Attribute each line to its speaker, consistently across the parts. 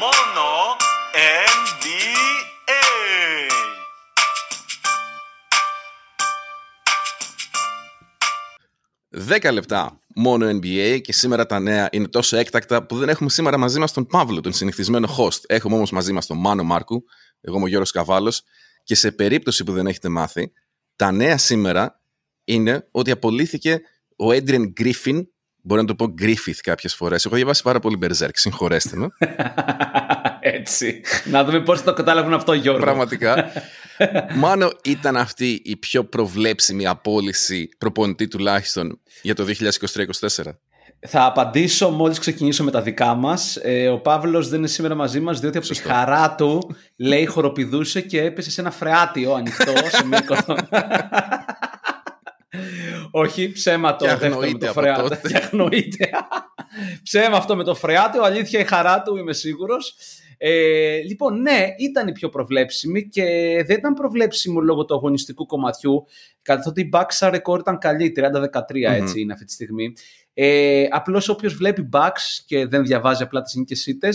Speaker 1: Μόνο NBA.
Speaker 2: Δέκα λεπτά μόνο NBA και σήμερα τα νέα είναι τόσο έκτακτα που δεν έχουμε σήμερα μαζί μας τον Παύλο, τον συνηθισμένο host. Έχουμε όμως μαζί μας τον Μάνο Μάρκου, εγώ είμαι ο Γιώργος Καβάλος και σε περίπτωση που δεν έχετε μάθει, τα νέα σήμερα είναι ότι απολύθηκε ο Έντριεν Γκρίφιν, μπορεί να το πω Γκρίφιθ κάποιες φορές. Έχω διαβάσει πάρα πολύ Berserk, συγχωρέστε με.
Speaker 3: Έτσι. Να δούμε πώς θα το κατάλαβουν αυτό, Γιώργο.
Speaker 2: Πραγματικά. Μάνο ήταν αυτή η πιο προβλέψιμη απόλυση προπονητή τουλάχιστον για το 2023-2024.
Speaker 3: Θα απαντήσω μόλις ξεκινήσω με τα δικά μας. Ε, ο Παύλος δεν είναι σήμερα μαζί μας διότι από τη
Speaker 2: Σωστό.
Speaker 3: χαρά του λέει χοροπηδούσε και έπεσε σε ένα φρεάτιο ανοιχτό σε Μύκονο. Όχι, ψέμα το
Speaker 2: Και
Speaker 3: δεύτερο με
Speaker 2: αγνοείται
Speaker 3: το
Speaker 2: από
Speaker 3: φρεάτιο.
Speaker 2: τότε.
Speaker 3: Και αγνοείται. ψέμα αυτό με το φρεάτιο, αλήθεια η χαρά του είμαι σίγουρος. Ε, λοιπόν, ναι, ήταν η πιο προβλέψιμη και δεν ήταν προβλέψιμο λόγω του αγωνιστικού κομματιού. Καθότι η Bucks σαν ρεκόρ ήταν καλή, 30-13 έτσι είναι αυτή τη στιγμή. Ε, Απλώς όποιος βλέπει Bucks και δεν διαβάζει απλά τις νίκες ήττε,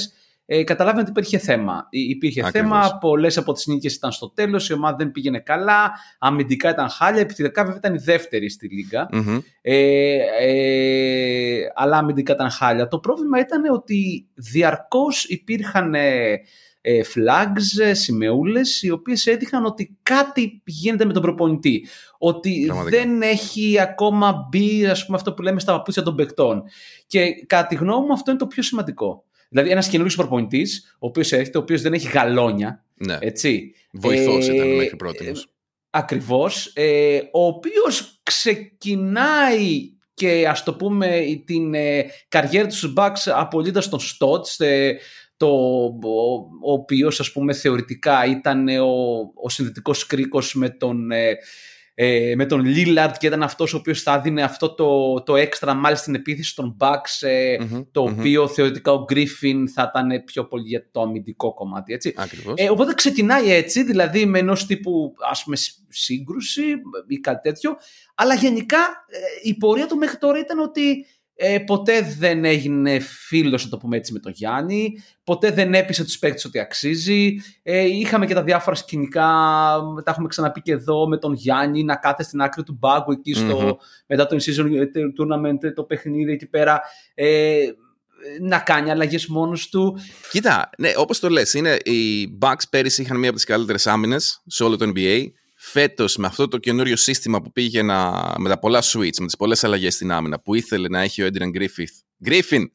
Speaker 3: ε, καταλάβει ότι υπήρχε θέμα. Υ- Υπήρχε
Speaker 2: Ακριβώς.
Speaker 3: θέμα, πολλές από τις νίκες ήταν στο τέλος, η ομάδα δεν πήγαινε καλά, αμυντικά ήταν χάλια, επιθετικά βέβαια ήταν η δεύτερη στη λίγα.
Speaker 2: Μμμ.
Speaker 3: Ε, ε, αλλά αμυντικά ήταν χάλια. Το πρόβλημα ήταν ότι διαρκώς υπήρχαν ε, ε, flags, ε, σημεούλες, οι οποίες έδειχναν ότι κάτι γίνεται με τον προπονητή. Ότι
Speaker 2: Πραγματικά.
Speaker 3: δεν έχει ακόμα μπει ας πούμε, αυτό που λέμε στα παπούτσια των παικτών. Και κατά τη γνώμη μου αυτό είναι το πιο σημαντικό. Δηλαδή ένας καινούργιος προπονητής, ο οποίος έρχεται, ο οποίος δεν έχει γαλόνια,
Speaker 2: Ναι,
Speaker 3: έτσι.
Speaker 2: βοηθός
Speaker 3: Ε,
Speaker 2: ήταν μέχρι πρώτη.
Speaker 3: Ακριβώς, ε, ο οποίος ξεκινάει και ας το πούμε την ε, καριέρα του στους Bucks απολύτως τον Stotts, ε, το, ο, ο οποίος ας πούμε θεωρητικά ήταν ε, ο, ο συνδετικός κρίκος με τον, ε, ε, με τον Lillard και ήταν αυτός ο οποίος θα δίνει αυτό το, το έξτρα μάλιστα στην επίθεση των Bucks ε,
Speaker 2: Μμμ,
Speaker 3: το
Speaker 2: μμμ.
Speaker 3: οποίο θεωρητικά ο Griffin θα ήταν πιο πολύ για το αμυντικό κομμάτι έτσι.
Speaker 2: Ακριβώς.
Speaker 3: Ε, οπότε ξεκινάει έτσι, δηλαδή με ενός τύπου ας πούμε σ- σύγκρουση ή κάτι τέτοιο. Αλλά γενικά ε, η πορεία του μέχρι τώρα ήταν ότι ε, ποτέ δεν έγινε φίλος, να το πούμε έτσι, με τον Γιάννη. Ποτέ δεν έπεισε τους παίκτες ότι αξίζει. Ε, είχαμε και τα διάφορα σκηνικά, τα έχουμε ξαναπεί και εδώ, με τον Γιάννη να κάθεται στην άκρη του μπάγκου εκεί στο,
Speaker 2: Μμμ.
Speaker 3: μετά το in-season tournament, το παιχνίδι εκεί πέρα. Ε, να κάνει αλλαγές μόνος του.
Speaker 2: Κοίτα, ναι, όπως το λες, είναι, οι Bucks πέρυσι είχαν μία από τις καλύτερες άμυνες σε όλο το NBA. Φέτος με αυτό το καινούριο σύστημα που πήγε να, με τα πολλά switch, με τις πολλές αλλαγές στην άμυνα που ήθελε να έχει ο Adrian Griffith. Griffin!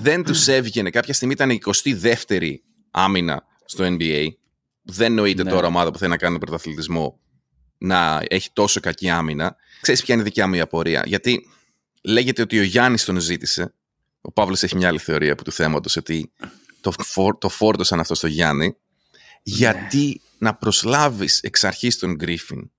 Speaker 2: δεν τους έβγαινε. Κάποια στιγμή ήταν η 22η άμυνα στο NBA. Δεν νοείται
Speaker 3: Ναι.
Speaker 2: τώρα ομάδα που θέλει να κάνει πρωταθλητισμό να έχει τόσο κακή άμυνα. Ξέρεις ποια είναι η δικιά μου η απορία; Γιατί λέγεται ότι ο Γιάννης τον ζήτησε. Ο Παύλος έχει μια άλλη θεωρία από του θέματος ότι το, φόρ, το φόρτωσαν αυτό στο Γιάννη. Γιατί να προσλάβεις εξ αρχής τον Γκρίφιν.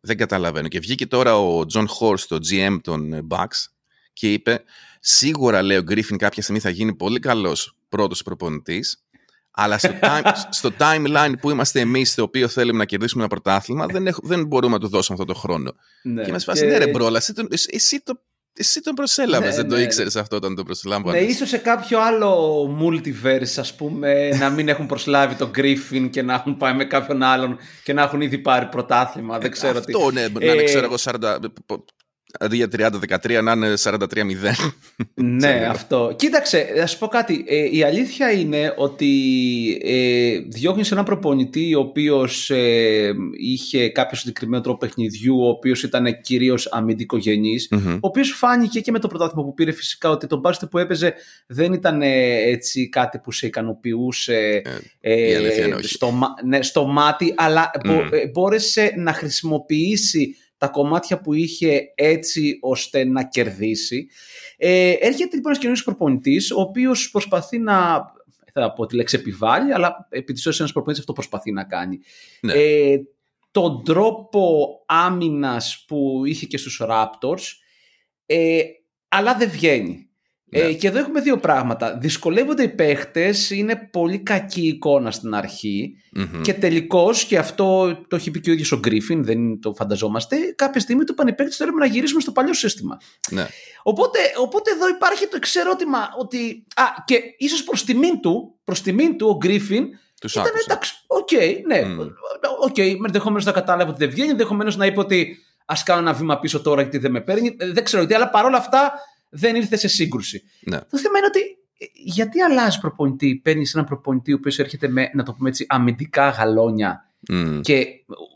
Speaker 2: Δεν καταλαβαίνω. Και βγήκε τώρα ο Τζον Χορστ, το GM των ε, Bucks και είπε σίγουρα λέει ο Γκρίφιν κάποια στιγμή θα γίνει πολύ καλός πρώτος προπονητής αλλά στο, time, στο timeline που είμαστε εμείς το οποίο θέλουμε να κερδίσουμε ένα πρωτάθλημα δεν, έχ- δεν μπορούμε να του δώσουμε αυτό το χρόνο.
Speaker 3: Ναι.
Speaker 2: Και είμαστε φάση, ναι ρε bro, αλλά εσύ τον, εσύ, εσύ το, εσύ τον προσέλαβες,
Speaker 3: Ναι,
Speaker 2: δεν το
Speaker 3: ναι.
Speaker 2: ήξερες αυτό όταν το
Speaker 3: Ναι,
Speaker 2: προσλάμβανες.
Speaker 3: ίσως σε κάποιο άλλο multiverse, ας πούμε, να μην έχουν προσλάβει τον Griffin και να έχουν πάει με κάποιον άλλον και να έχουν ήδη πάρει πρωτάθλημα. Δεν ξέρω τι.
Speaker 2: αυτό ναι, να είναι
Speaker 3: Ε,
Speaker 2: ξέρω εγώ 40, αντί για 30-13 να είναι 43-0.
Speaker 3: Ναι,
Speaker 2: Ξέρω.
Speaker 3: αυτό. Κοίταξε, να σου πω κάτι. Ε, η αλήθεια είναι ότι ε, διώχνεις έναν προπονητή ο οποίος ε, είχε κάποιο συγκεκριμένο τρόπο παιχνιδιού, ο οποίος ήταν κυρίως αμυντικογενής,
Speaker 2: Μμμ.
Speaker 3: ο οποίος φάνηκε και με το πρωτάθλημα που πήρε φυσικά ότι το μπάσκετ που έπαιζε δεν ήταν ε, έτσι κάτι που σε ικανοποιούσε
Speaker 2: η αλήθεια είναι όχι.
Speaker 3: στο, μα- ναι, στο μάτι, αλλά μπο-
Speaker 2: Μμμ.
Speaker 3: ε, μπόρεσε να χρησιμοποιήσει τα κομμάτια που είχε έτσι ώστε να κερδίσει. Ε, έρχεται λοιπόν ένας καινούριο προπονητής, ο οποίος προσπαθεί να. Θα πω τη λέξη επιβάλλει, αλλά επί της ουσίας ένας προπονητής αυτό προσπαθεί να κάνει.
Speaker 2: Ναι.
Speaker 3: Ε, τον τρόπο άμυνας που είχε και στους Raptors, ε, αλλά δεν βγαίνει. Ε, ναι. και εδώ έχουμε δύο πράγματα. Δυσκολεύονται οι παίχτες, είναι πολύ κακή εικόνα στην αρχη και τελικώς, και αυτό το έχει πει και ο ίδιος ο Γκρίφιν, δεν το φανταζόμαστε, κάποια στιγμή του είπαν οι παίχτες θέλουμε να γυρίσουμε στο παλιό σύστημα.
Speaker 2: Ναι.
Speaker 3: Οπότε, οπότε εδώ υπάρχει το εξής ερώτημα ότι. Α, και ίσως προς τιμήν του, προς τιμήν του ο Γκρίφιν.
Speaker 2: Τους ήταν
Speaker 3: εντάξει, OK, okay, ναι. OK, okay, ενδεχομένως να κατάλαβε ότι δεν βγαίνει, ενδεχομένως να είπε ότι ας κάνω ένα βήμα πίσω τώρα γιατί δεν με παίρνει. Ε, δεν ξέρω τι, αλλά παρόλα αυτά δεν ήρθε σε σύγκρουση.
Speaker 2: Ναι.
Speaker 3: Το θέμα είναι ότι ε, γιατί αλλάζει προπονητή, παίρνεις έναν προπονητή ο οποίος έρχεται με, να το πούμε έτσι, αμυντικά γαλόνια και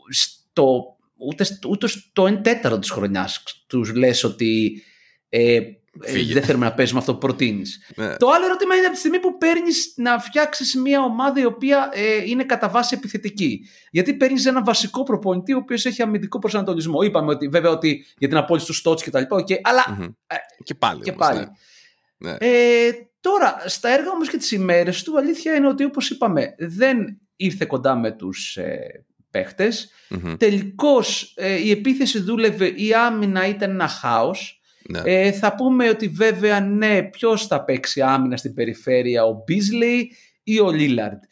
Speaker 3: στο, ούτε, ούτε στο 1 τέταρτο της χρονιάς τους λες ότι ε, ε, δεν θέλουμε να παίζουμε αυτό που προτείνεις. Ναι. Το άλλο ερώτημα είναι από τη στιγμή που παίρνεις να φτιάξεις μια ομάδα η οποία ε, είναι κατά βάση επιθετική. Γιατί παίρνεις ένα βασικό προπονητή ο οποίος έχει αμυντικό προσανατολισμό. Είπαμε ότι βέβαια ότι για την απόλυση του στότς και τα λοιπά. Okay, αλλά. Mm-hmm. Ε,
Speaker 2: και πάλι.
Speaker 3: Και πάλι. Ναι. ναι. Ε, τώρα, στα έργα όμως και τις ημέρες του, αλήθεια είναι ότι όπως είπαμε, δεν ήρθε κοντά με τους ε, παίχτες. Mm-hmm. Τελικώς ε, η επίθεση δούλευε, η άμυνα ήταν ένα χάος.
Speaker 2: Ναι.
Speaker 3: Ε, θα πούμε ότι βέβαια ναι, ποιος θα παίξει άμυνα στην περιφέρεια, ο Μπίζλεϊ ή ο Λίλαρντ.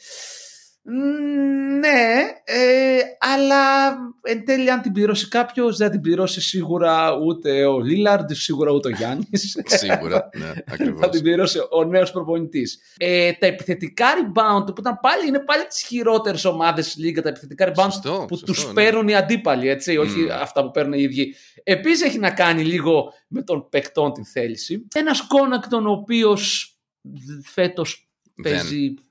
Speaker 3: Ναι, ε, αλλά εν τέλει αν την πληρώσει κάποιος, δεν την πληρώσει σίγουρα ούτε ο Λίλαρντ, σίγουρα ούτε ο Γιάννης.
Speaker 2: σίγουρα, ναι, ακριβώς.
Speaker 3: θα την πληρώσει ο νέος προπονητής. Ε, τα επιθετικά rebound που ήταν πάλι, είναι πάλι τις χειρότερες ομάδες στη Λίγκα, τα επιθετικά rebound
Speaker 2: σωστό,
Speaker 3: που
Speaker 2: τους
Speaker 3: ναι. παίρνουν οι αντίπαλοι, έτσι, όχι αυτά που παίρνουν οι ίδιοι. Επίσης έχει να κάνει λίγο με τον παικτών την θέληση. Ένας Κόνατον οποίος φέτος παίζει δεν,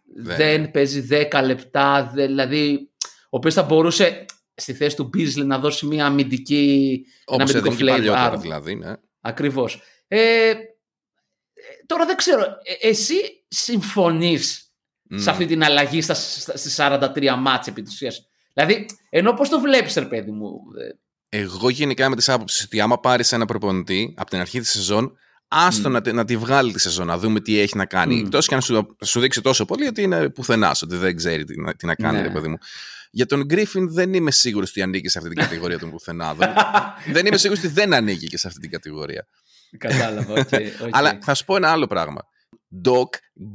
Speaker 3: παίζει 10 λεπτά, δηλαδή ο οποίος θα μπορούσε στη θέση του Μπίζλι να δώσει μια αμυντική.
Speaker 2: Όπως έδινε και παλιότερα δηλαδή, ναι.
Speaker 3: Ακριβώς. Ε, τώρα δεν ξέρω, ε, εσύ συμφωνείς μμ. σε αυτή την αλλαγή στα, στις 43 ματς επί της ουσίας; Δηλαδή, ενώ πώς το βλέπεις, ρε παιδί μου.
Speaker 2: Ε; Εγώ γενικά με τις άποψεις ότι άμα πάρεις ένα προπονητή από την αρχή της σεζόν, Άστο mm. να, να τη βγάλει τη σεζόν, να δούμε τι έχει να κάνει. Mm. Εκτό και αν σου, σου δείξει τόσο πολύ, γιατί είναι πουθενάς, ότι δεν ξέρει τι, τι να κάνει, ναι. παιδί μου. Για τον Γκρίφιν δεν είμαι σίγουρος ότι ανήκει σε αυτή την κατηγορία των πουθενά. δεν είμαι σίγουρος ότι δεν ανήκει και σε αυτή την κατηγορία.
Speaker 3: Κατάλαβα. Okay, okay.
Speaker 2: Αλλά θα σου πω ένα άλλο πράγμα. Doc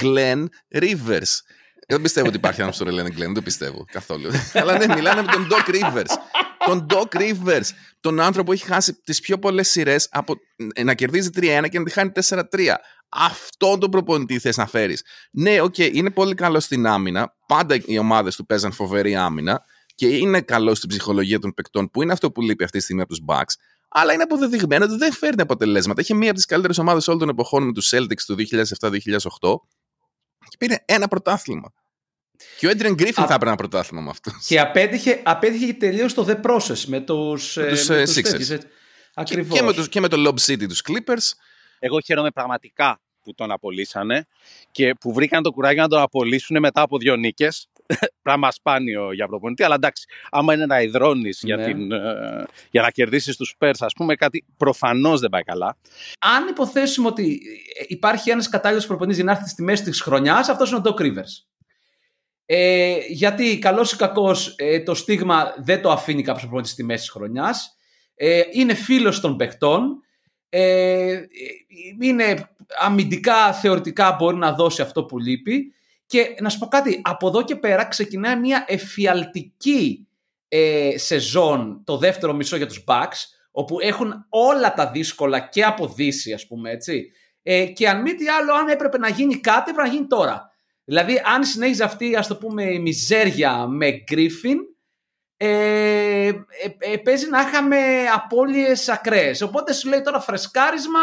Speaker 2: Glenn Rivers. Δεν πιστεύω ότι υπάρχει άνθρωπος που το λένε Glenn, δεν το πιστεύω καθόλου. Αλλά ναι, μιλάνε με τον Doc Rivers τον Doc Rivers, τον άνθρωπο που έχει χάσει τις πιο πολλές σειρές από να κερδίζει 3-1 και να τη χάνει 4-3. Αυτόν τον προπονητή θες να φέρεις. Ναι, OK, okay, είναι πολύ καλό στην άμυνα. Πάντα οι ομάδες του παίζαν φοβερή άμυνα και είναι καλό στην ψυχολογία των παικτών, που είναι αυτό που λείπει αυτή τη στιγμή από τους Bucks. Αλλά είναι αποδεδειγμένο ότι δεν φέρνει αποτελέσματα. Είχε μία από τις καλύτερες ομάδες όλων των εποχών με τους Celtics του 2007-2008 και πήρε ένα πρωτάθλημα. Και ο Έντριαν Γκρίφιν θα έπαιρνε ένα πρωτάθλημα με αυτό.
Speaker 3: Και απέτυχε, απέτυχε τελείως το The Process με τους
Speaker 2: ε, Sixers. Ακριβώς. Και, με και με το Lob City τους Clippers.
Speaker 1: Εγώ χαίρομαι πραγματικά που τον απολύσανε και που βρήκαν το κουράγιο να τον απολύσουν μετά από δύο νίκες. Πράγμα σπάνιο για προπονητή, αλλά εντάξει, άμα είναι να υδρώνεις για, ναι. την, ε, για να κερδίσεις τους Spurs, ας πούμε, κάτι προφανώς δεν πάει καλά.
Speaker 3: Αν υποθέσουμε ότι υπάρχει ένας κατάλληλος προπονητής για να έρθει στη μέση της χρονιάς, αυτός είναι ο Doc Rivers. Ε, γιατί καλός ή κακός ε, το στίγμα δεν το αφήνει κάποιος προπονητής στη μέση της χρονιάς. Ε, είναι φίλος των παιχτών. Ε, είναι αμυντικά, θεωρητικά μπορεί να δώσει αυτό που λείπει. Και να σου πω κάτι, από εδώ και πέρα ξεκινάει μια εφιαλτική ε, σεζόν το δεύτερο μισό για τους Bucks, όπου έχουν όλα τα δύσκολα και από Δύση, ας πούμε, έτσι. Ε, και αν μη τι άλλο, αν έπρεπε να γίνει κάτι, έπρεπε να γίνει τώρα. Δηλαδή, αν συνέχιζε αυτή, ας το πούμε, η μιζέρια με Γκρίφιν, ε, ε, ε, παίζει να είχαμε απώλειες ακραίες. Οπότε σου λέει τώρα φρεσκάρισμα,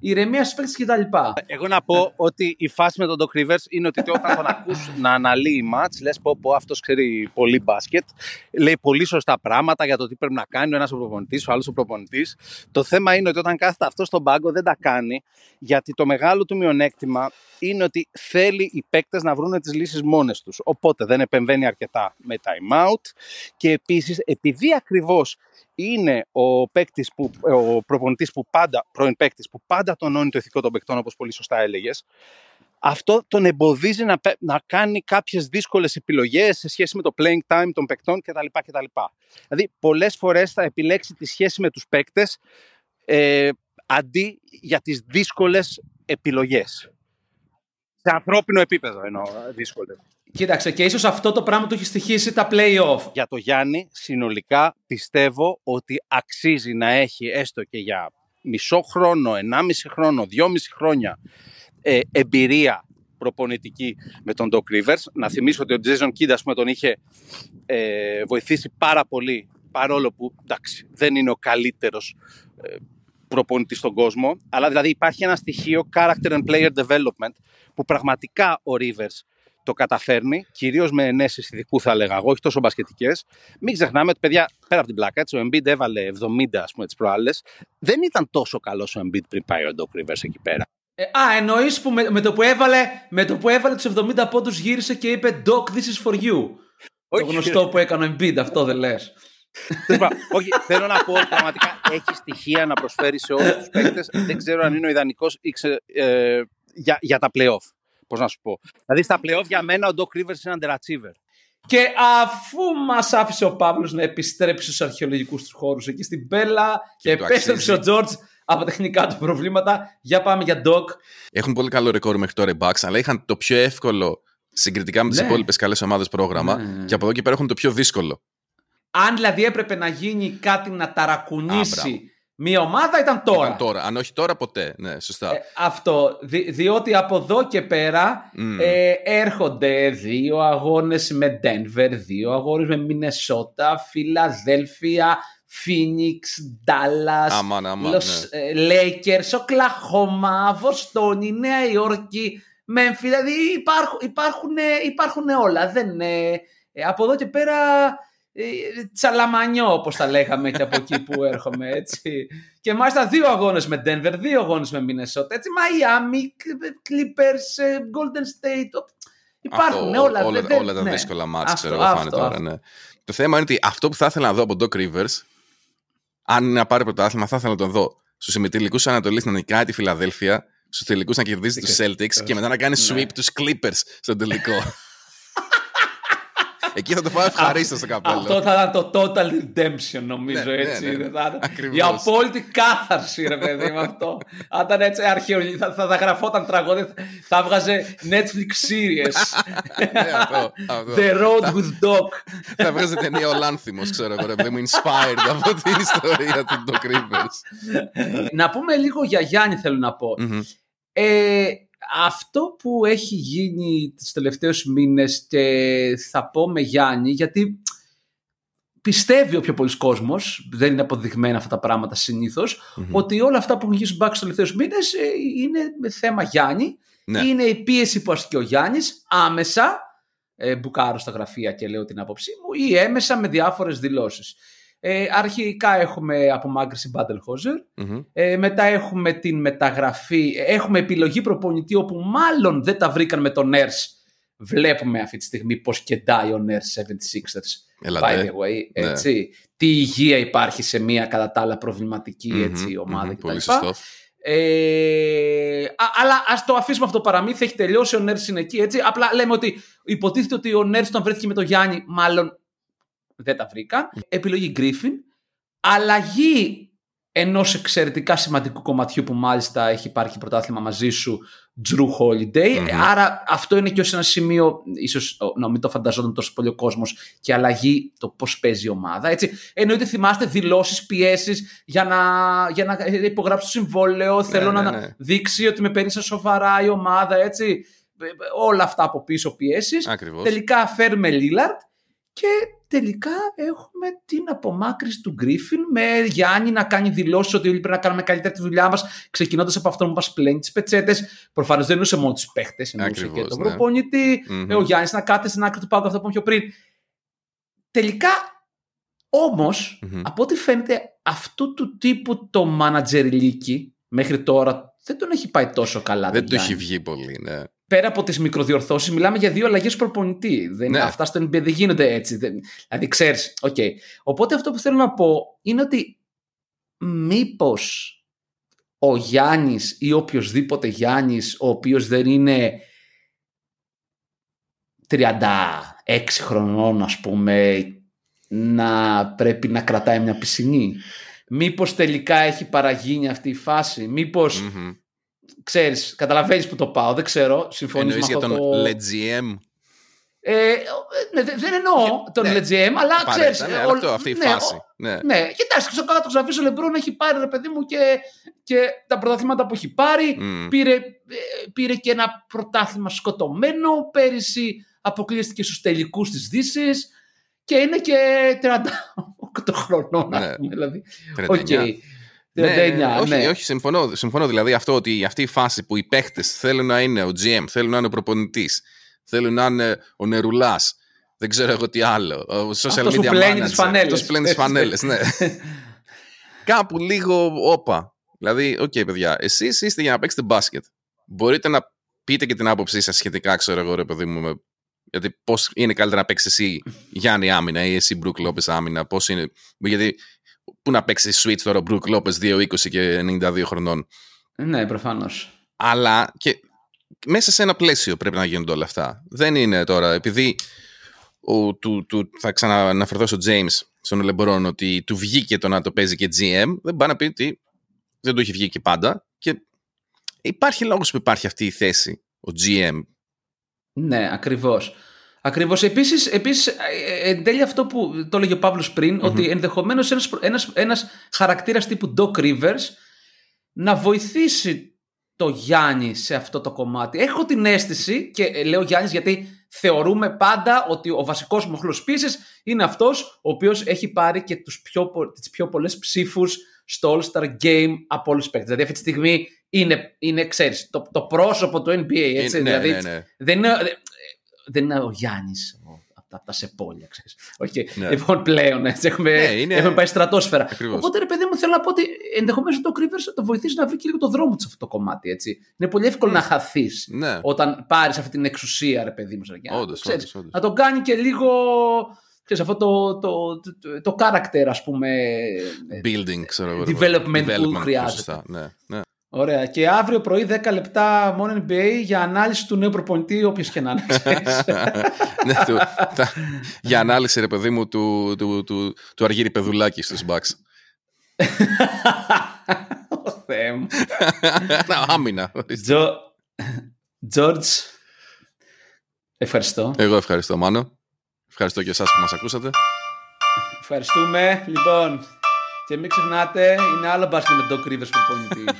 Speaker 3: ηρεμίας στου παίκτε κτλ.
Speaker 1: Εγώ να πω ότι η φάση με τον Doc Rivers είναι ότι όταν τον ακούς να αναλύει μάτς, λες πω, πω αυτός ξέρει πολύ μπάσκετ, λέει πολύ σωστά πράγματα για το τι πρέπει να κάνει ο ένας ο προπονητής, ο άλλος ο προπονητής. Το θέμα είναι ότι όταν κάθεται αυτός στον πάγκο δεν τα κάνει, γιατί το μεγάλο του μειονέκτημα είναι ότι θέλει οι παίκτες να βρουν τις λύσεις μόνες τους. Οπότε δεν επεμβαίνει αρκετά με time out και επίσης επειδή ακριβώς είναι ο, παίκτης που, ο προπονητής που πάντα, πρώην παίκτης που πάντα τονώνει το ηθικό των παικτών όπως πολύ σωστά έλεγες, αυτό τον εμποδίζει να, να κάνει κάποιες δύσκολες επιλογές σε σχέση με το playing time των παικτών κτλ. κτλ. Δηλαδή πολλές φορές θα επιλέξει τη σχέση με τους παίκτες ε, αντί για τις δύσκολες επιλογές. Σε ανθρώπινο επίπεδο εννοώ, δύσκολο.
Speaker 3: Κοίταξε, και ίσως αυτό το πράγμα του έχει στοιχήσει τα play-off.
Speaker 1: Για το Γιάννη, συνολικά πιστεύω ότι αξίζει να έχει έστω και για μισό χρόνο, ενάμιση χρόνο, δυόμιση χρόνια ε, εμπειρία προπονητική με τον Doc Rivers. Να θυμίσω ότι ο Jason Kidd, ας πούμε, τον είχε ε, βοηθήσει πάρα πολύ, παρόλο που, εντάξει, δεν είναι ο καλύτερος ε, προπονητής στον κόσμο, αλλά δηλαδή υπάρχει ένα στοιχείο character and player development που πραγματικά ο Rivers το καταφέρνει, κυρίως με ενέσεις ειδικού θα έλεγα εγώ, όχι τόσο μπασκετικές. Μην ξεχνάμε ότι παιδιά, πέρα από την πλάκα, έτσι, ο Embiid έβαλε 70 ας πούμε τις προάλλες. Δεν ήταν τόσο καλός ο Embiid πριν πάει ο Doc Rivers εκεί πέρα.
Speaker 3: Ε, α, εννοείς που με, με, το που έβαλε, με το που έβαλε τους 70 πόντους γύρισε και είπε Doc, this is for you. Όχι. Το γνωστό που έκανε ο Embiid, αυτό δεν λες.
Speaker 1: Όχι, θέλω να πω ότι πραγματικά έχει στοιχεία να προσφέρεις σε όλους τους παίκτες. Δεν ξέρω αν είναι ο ιδανικός ε, για, για τα playoff. Πώς να σου πω. Δηλαδή στα playoff για μένα ο Doc Rivers είναι underachiever.
Speaker 3: Και αφού μας άφησε ο Παύλος να επιστρέψει στους αρχαιολογικούς τους χώρους εκεί στην Πέλα και, και επέστρεψε ο Τζορτζ από τεχνικά του προβλήματα, για πάμε για Doc.
Speaker 2: Έχουν πολύ καλό ρεκόρ μέχρι τώρα οι Bucks, αλλά είχαν το πιο εύκολο συγκριτικά με τις ναι. υπόλοιπες καλές ομάδες πρόγραμμα ναι. και από εδώ και πέρα έχουν το πιο δύσκολο.
Speaker 3: Αν δηλαδή έπρεπε να γίνει κάτι να ταρακουνήσει Μία ομάδα ήταν τώρα.
Speaker 2: Ήταν τώρα. Αν όχι τώρα, ποτέ. Ναι, σωστά. Ε,
Speaker 3: αυτό. διότι από εδώ και πέρα ε, έρχονται δύο αγώνες με Denver, δύο αγώνες με Μινεσότα, Φιλαδέλφια, Phoenix, Dallas, Los ναι. Lakers, Oklahoma, Βοστόνη, Νέα Υόρκη, Memphis. Δηλαδή υπάρχουν, υπάρχουν, υπάρχουν όλα. Δεν, ε, από εδώ και πέρα ε, τσαλαμανιό όπως τα λέγαμε και από εκεί που έρχομαι έτσι. Και μάλιστα δύο αγώνες με Denver, δύο αγώνες με Minnesota, έτσι, Miami, Clippers, ε, Golden State, υπάρχουν
Speaker 2: αυτό, όλα. Όλα, όλα τα ναι. δύσκολα μάτια ξέρω εγώ φάνε τώρα, ναι. Το θέμα είναι ότι αυτό που θα ήθελα να δω από τον Doc Rivers, αν είναι να πάρει πρωτάθλημα, θα ήθελα να τον δω στους ημιτελικούς Ανατολής να νικάει τη Φιλαδέλφια, στους τελικούς να κερδίζει τους Celtics και μετά να κάνει ναι. sweep τους Clippers στον τελικό. Εκεί θα το φάω ευχαρίστω στο καπέλο.
Speaker 3: Αυτό θα ήταν το total redemption, νομίζω. Ναι, ναι έτσι. Ναι, ναι, ναι. Η απόλυτη κάθαρση, ρε παιδί με αυτό. Αν ήταν έτσι αρχαίο, θα, θα, θα γραφόταν τραγούδι, θα βγάζε Netflix series.
Speaker 2: ναι, αυτό, αυτό.
Speaker 3: The Road with Doc.
Speaker 2: θα βγάζε ταινία ο Λάνθιμο, ξέρω εγώ, ρε μου inspired από την ιστορία του Doc Rivers.
Speaker 3: να πούμε λίγο για Γιάννη, θέλω να πω. Ε, αυτό που έχει γίνει τους τελευταίους μήνες και θα πω με Γιάννη γιατί πιστεύει ο πιο πολλοί κόσμος, δεν είναι αποδειγμένα αυτά τα πράγματα ότι όλα αυτά που έχουν γίνει στους Bucks τους τελευταίους μήνες ε, είναι θέμα Γιάννη. Ναι. Είναι η πίεση που ασκεί ο Γιάννης άμεσα, ε, μπουκάρω στα γραφεία και λέω την άποψή μου, ή έμεσα με διάφορες δηλώσεις. Ε, αρχικά έχουμε απομάκρυση Battlehozer. mm Ε, μετά έχουμε την μεταγραφή. Έχουμε επιλογή προπονητή όπου μάλλον δεν τα βρήκαν με τον Nurse. Βλέπουμε αυτή τη στιγμή πώς κεντάει ο Nurse 76ers. By the way, ναι. έτσι. Τι υγεία υπάρχει σε μια κατά τα άλλα προβληματική έτσι, ομάδα mm-hmm, κτλ. Ε, αλλά ας το αφήσουμε αυτό το παραμύθι. Έχει τελειώσει. Ο Νέρ είναι εκεί. Έτσι. Απλά λέμε ότι υποτίθεται ότι ο Νέρ, όταν βρέθηκε με τον Γιάννη, μάλλον δεν τα βρήκα. Επιλογή Griffin. Αλλαγή ενός εξαιρετικά σημαντικού κομματιού που μάλιστα έχει υπάρχει πρωτάθλημα μαζί σου, Drew Holiday. Άρα αυτό είναι και ως ένα σημείο, ίσως να μην το φανταζόταν τόσο πολύ ο κόσμος, και αλλαγή το πώς παίζει η ομάδα. Έτσι. Εννοείται θυμάστε δηλώσεις, πιέσεις για να, για να υπογράψει το συμβόλαιο. Ναι, θέλω ναι, να ναι. δείξει ότι με παίρνει σοβαρά η ομάδα. Έτσι. Όλα αυτά από πίσω πιέσεις. Τελικά φέρουμε Lillard και τελικά έχουμε την απομάκρυση του Γκρίφιν με Γιάννη να κάνει δηλώσεις ότι όλοι πρέπει να κάνουμε καλύτερη τη δουλειά μας, ξεκινώντας από αυτόν που μας πλένει τις πετσέτες. Προφανώς δεν εννοούσε μόνο τους παίχτες, εννοούσε και τον ναι. προπονητη mm-hmm. Ο Γιάννης να κάθεται στην άκρη του πάγκου, αυτό που πιο πριν. Τελικά όμως, mm-hmm. από ό,τι φαίνεται, αυτού του τύπου το μάνατζεριλίκι μέχρι τώρα δεν τον έχει πάει τόσο καλά.
Speaker 2: Δεν το έχει βγει πολύ, ναι
Speaker 3: πέρα από τις μικροδιορθώσεις, μιλάμε για δύο αλλαγές προπονητή. Δεν, ναι. Αυτά στο NBA δεν γίνονται έτσι. Δεν, δηλαδή, ξέρεις. Okay. Οπότε αυτό που θέλω να πω είναι ότι μήπως ο Γιάννης ή οποιοδήποτε Γιάννης, ο οποίος δεν είναι 36 χρονών, ας πούμε, να πρέπει να κρατάει μια πισινή. Μήπως τελικά έχει παραγίνει αυτή η φάση. μηπως ξέρεις, καταλαβαίνεις που το πάω, δεν ξέρω, συμφωνείς
Speaker 2: Εννοείς
Speaker 3: με
Speaker 2: για
Speaker 3: αυτό
Speaker 2: τον
Speaker 3: το...
Speaker 2: LegGM.
Speaker 3: Ε, ναι, δεν δεν εννοώ τον
Speaker 2: ναι.
Speaker 3: LGM, αλλά ξέρεις...
Speaker 2: Παρέτα, ναι,
Speaker 3: ε,
Speaker 2: αλλά
Speaker 3: ο-
Speaker 2: αυτό, αυτή η
Speaker 3: ναι,
Speaker 2: φάση.
Speaker 3: ο-
Speaker 2: Ναι.
Speaker 3: Ναι, κοιτάξτε, στο κάτω Ξαβής ο Λεμπρόν έχει πάρει, ρε παιδί μου, και, και τα πρωταθλήματα που έχει πάρει.
Speaker 2: Μμ.
Speaker 3: Πήρε, ε, πήρε και ένα πρωτάθλημα σκοτωμένο. Πέρυσι αποκλείστηκε στους τελικούς της Δύσης και είναι και 38 χρονών,
Speaker 2: Ναι.
Speaker 3: ας πούμε, δηλαδή.
Speaker 2: 39.
Speaker 3: Οκ. 39,
Speaker 2: Ναι, όχι,
Speaker 3: ναι.
Speaker 2: όχι συμφωνώ, συμφωνώ. Δηλαδή αυτό ότι αυτή η φάση που οι παίχτες θέλουν να είναι ο GM, θέλουν να είναι ο προπονητής, θέλουν να είναι ο νερουλάς, δεν ξέρω εγώ τι άλλο. Ο social
Speaker 3: Αυτός που
Speaker 2: media
Speaker 3: πλένει
Speaker 2: manager,
Speaker 3: τις φανέλες.
Speaker 2: αυτός που πλένει τις φανέλες, ναι. Κάπου λίγο όπα. Δηλαδή, οκ, παιδιά, εσείς είστε για να παίξετε μπάσκετ. Μπορείτε να πείτε και την άποψή σας σχετικά, ξέρω εγώ, ρε παιδί μου, με... γιατί πώς είναι καλύτερα να παίξεις εσύ Γιάννη άμυνα ή εσύ Μπρουκ Λόπε άμυνα. Πώς είναι. Γιατί πού να παίξει switch τώρα ο Μπρουκ Λόπες 2-20 και 92 χρονών;
Speaker 3: Ναι, προφανώς.
Speaker 2: Αλλά και μέσα σε ένα πλαίσιο πρέπει να γίνονται όλα αυτά. Δεν είναι τώρα, επειδή ο, του, του, θα ξανααναφερθώ στο James, στον Λεμπρόν, ότι του βγήκε το να το παίζει και GM, δεν πάει να πει ότι δεν του έχει βγει και πάντα. Και υπάρχει λόγος που υπάρχει αυτή η θέση, ο GM.
Speaker 3: Ναι, ακριβώς. Ακριβώς. Επίσης, επίσης ε, ε, εν τέλει αυτό που το έλεγε ο Παύλος πριν, ότι ενδεχομένως ένας, προ- ένας, ένας χαρακτήρας τύπου Doc Rivers να βοηθήσει το Γιάννη σε αυτό το κομμάτι. Έχω την αίσθηση, και ε, λέω Γιάννης γιατί θεωρούμε πάντα ότι ο βασικός μοχλός πίεσης είναι αυτός ο οποίος έχει πάρει και τους πιο, πο- τις πιο πολλές ψήφους στο All-Star Game από όλους τους παίκτες. Δηλαδή αυτή τη στιγμή είναι, είναι ξέρεις, το, το πρόσωπο του NBA. Έτσι,
Speaker 2: Ε, ναι,
Speaker 3: δηλαδή,
Speaker 2: ναι, ναι.
Speaker 3: δεν είναι, δεν είναι ο Γιάννης από τα, από τα σεπόλια, ξέρεις. Okay.
Speaker 2: Ναι.
Speaker 3: Λοιπόν, πλέον έτσι, έχουμε,
Speaker 2: Ναι, είναι-
Speaker 3: έχουμε πάει στρατόσφαιρα.
Speaker 2: Ακριβώς.
Speaker 3: Οπότε, ρε παιδί μου, θέλω να πω ότι ενδεχομένως το Rivers θα το βοηθήσει να βρει και λίγο το δρόμο του σε αυτό το κομμάτι. Έτσι. Είναι πολύ εύκολο να χαθείς
Speaker 2: Ναι,
Speaker 3: όταν πάρεις αυτή την εξουσία, ρε παιδί μου. σαν Γιάννη.
Speaker 2: όντως,
Speaker 3: Ξέρεις,
Speaker 2: όντως, όντως.
Speaker 3: Να τον κάνει και λίγο. Ξέρεις, αυτό το, το, το, το character, ας πούμε. ε,
Speaker 2: Building, ξέρω εγώ.
Speaker 3: Development που χρειάζεται.
Speaker 2: σωστά, Ναι, ναι.
Speaker 3: Ωραία. Και αύριο πρωί 10 λεπτά μόνο NBA για ανάλυση του νέου προπονητή, όποιος και να είναι. ξέρεις.
Speaker 2: ναι, του, τα, για ανάλυση, ρε παιδί μου, του, του, του, του Αργύρι Πεδουλάκη στους Bucks.
Speaker 3: Ω Θεέ μου.
Speaker 2: Να, άμυνα.
Speaker 3: Τζο... George, ευχαριστώ.
Speaker 2: Εγώ ευχαριστώ, Μάνο. Ευχαριστώ και εσάς που μας ακούσατε.
Speaker 3: Ευχαριστούμε. Λοιπόν, και μην ξεχνάτε, είναι άλλο μπάσκετ με τον Κρίβε προπονητή.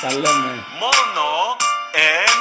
Speaker 3: Τα λέμε.
Speaker 4: Μόνο ε.